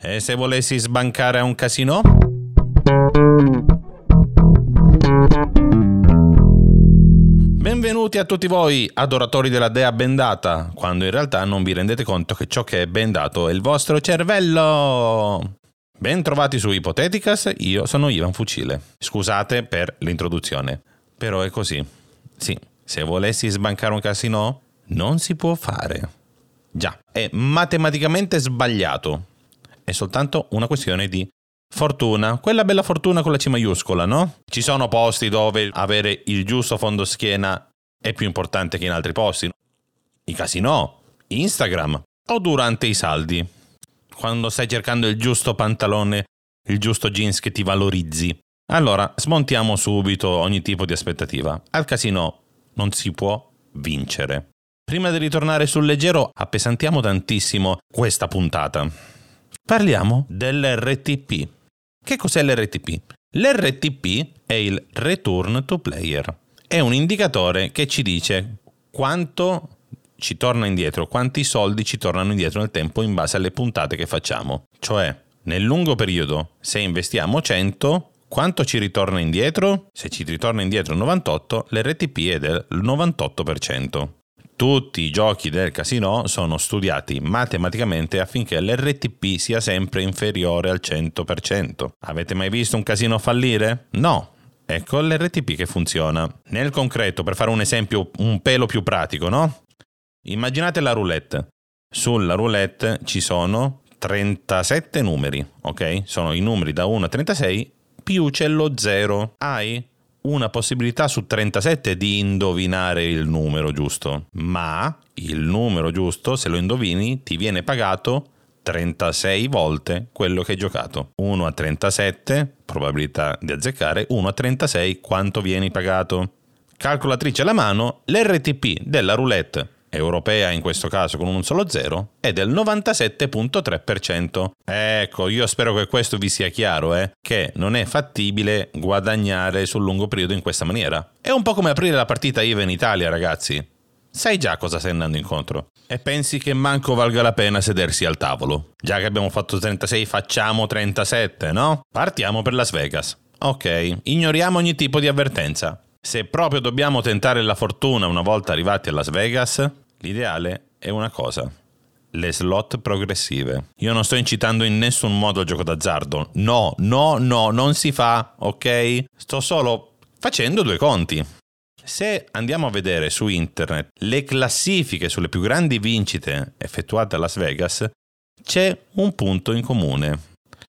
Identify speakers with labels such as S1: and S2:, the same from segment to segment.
S1: E se volessi sbancare a un casino? Benvenuti a tutti voi, adoratori della dea bendata, quando in realtà non vi rendete conto che ciò che è bendato è il vostro cervello. Bentrovati su Ipoteticas, io sono Ivan Fucile. Scusate per l'introduzione, però è così. Sì, se volessi sbancare un casino, non si può fare. Già, è matematicamente sbagliato. È soltanto una questione di fortuna, quella bella fortuna con la C maiuscola, no? Ci sono posti dove avere il giusto fondoschiena è più importante che in altri posti. I casino, Instagram o durante i saldi quando stai cercando il giusto pantalone, il giusto jeans che ti valorizzi. Allora, smontiamo subito ogni tipo di aspettativa. Al casino non si può vincere. Prima di ritornare sul leggero, appesantiamo tantissimo questa puntata. Parliamo dell'RTP. Che cos'è l'RTP? L'RTP è il Return to Player. È un indicatore che ci dice quanto ci torna indietro, quanti soldi ci tornano indietro nel tempo in base alle puntate che facciamo. Cioè, nel lungo periodo, se investiamo 100, quanto ci ritorna indietro? Se ci ritorna indietro 98, l'RTP è del 98%. Tutti i giochi del casino sono studiati matematicamente affinché l'RTP sia sempre inferiore al 100%. Avete mai visto un casino fallire? No, Ecco l'RTP che funziona. Nel concreto, per fare un esempio un pelo più pratico, no? Immaginate la roulette. Sulla roulette ci sono 37 numeri, ok? Sono i numeri da 1 a 36 più c'è lo 0. Hai una possibilità su 37 di indovinare il numero giusto, ma il numero giusto, se lo indovini, ti viene pagato 36 volte quello che hai giocato. 1 a 37, probabilità di azzeccare, 1 a 36, quanto vieni pagato? Calcolatrice alla mano, l'RTP della roulette europea in questo caso con un solo zero, è del 97.3%. Ecco, io spero che questo vi sia chiaro, eh, che non è fattibile guadagnare sul lungo periodo in questa maniera. È un po' come aprire la partita IVA in Italia, ragazzi. Sai già cosa stai andando incontro. E pensi che manco valga la pena sedersi al tavolo. Già che abbiamo fatto 36, facciamo 37, no? Partiamo per Las Vegas. Ok, ignoriamo ogni tipo di avvertenza. Se proprio dobbiamo tentare la fortuna una volta arrivati a Las Vegas, l'ideale è una cosa. Le slot progressive. Io non sto incitando in nessun modo al gioco d'azzardo. No, no, no, non si fa, ok? Sto solo facendo due conti. Se andiamo a vedere su internet le classifiche sulle più grandi vincite effettuate a Las Vegas, c'è un punto in comune.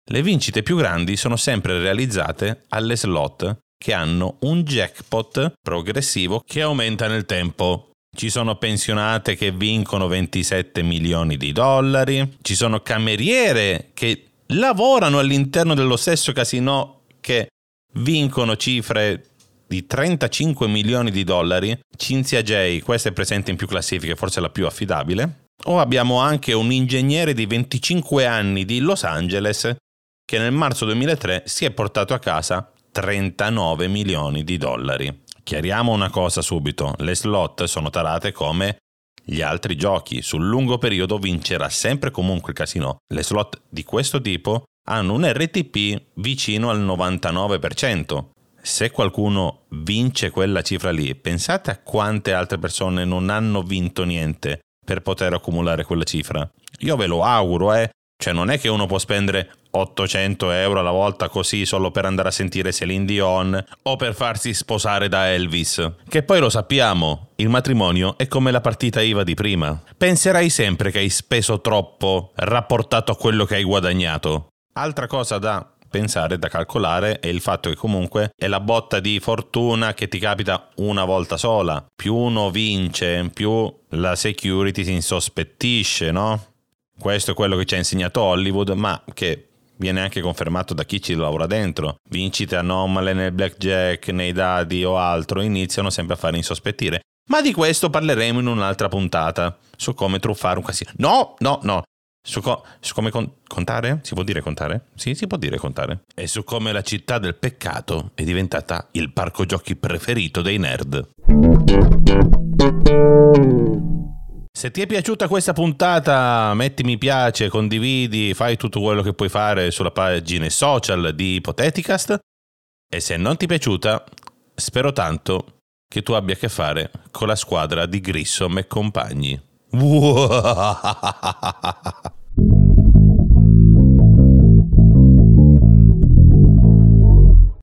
S1: Le vincite più grandi sono sempre realizzate alle slot che hanno un jackpot progressivo che aumenta nel tempo. Ci sono pensionate che vincono 27 milioni di dollari, ci sono cameriere che lavorano all'interno dello stesso casino che vincono cifre di 35 milioni di dollari. Cinzia J, questa è presente in più classifiche, forse la più affidabile. O abbiamo anche un ingegnere di 25 anni di Los Angeles che nel marzo 2003 si è portato a casa 39 milioni di dollari. Chiariamo una cosa subito, le slot sono tarate come gli altri giochi, sul lungo periodo vincerà sempre comunque il casino. Le slot di questo tipo hanno un RTP vicino al 99%. Se qualcuno vince quella cifra lì, pensate a quante altre persone non hanno vinto niente per poter accumulare quella cifra. Io ve lo auguro, eh. Cioè non è che uno può spendere 800 euro alla volta così solo per andare a sentire Celine Dion o per farsi sposare da Elvis. Che poi lo sappiamo, il matrimonio è come la partita IVA di prima. Penserai sempre che hai speso troppo rapportato a quello che hai guadagnato. Altra cosa da pensare, da calcolare, è il fatto che comunque è la botta di fortuna che ti capita una volta sola. Più uno vince, più la security si insospettisce, no? Questo è quello che ci ha insegnato Hollywood, ma che viene anche confermato da chi ci lavora dentro. Vincite anomale nel blackjack, nei dadi o altro iniziano sempre a fare insospettire. Ma di questo parleremo in un'altra puntata, su come truffare un casino. No, no, no. Su, co- su come con- contare? Si può dire contare? Sì, si può dire contare. E su come la città del peccato è diventata il parco giochi preferito dei nerd. Se ti è piaciuta questa puntata, metti mi piace, condividi, fai tutto quello che puoi fare sulla pagina social di Ipoteticast. E se non ti è piaciuta, spero tanto che tu abbia a che fare con la squadra di Grissom e compagni.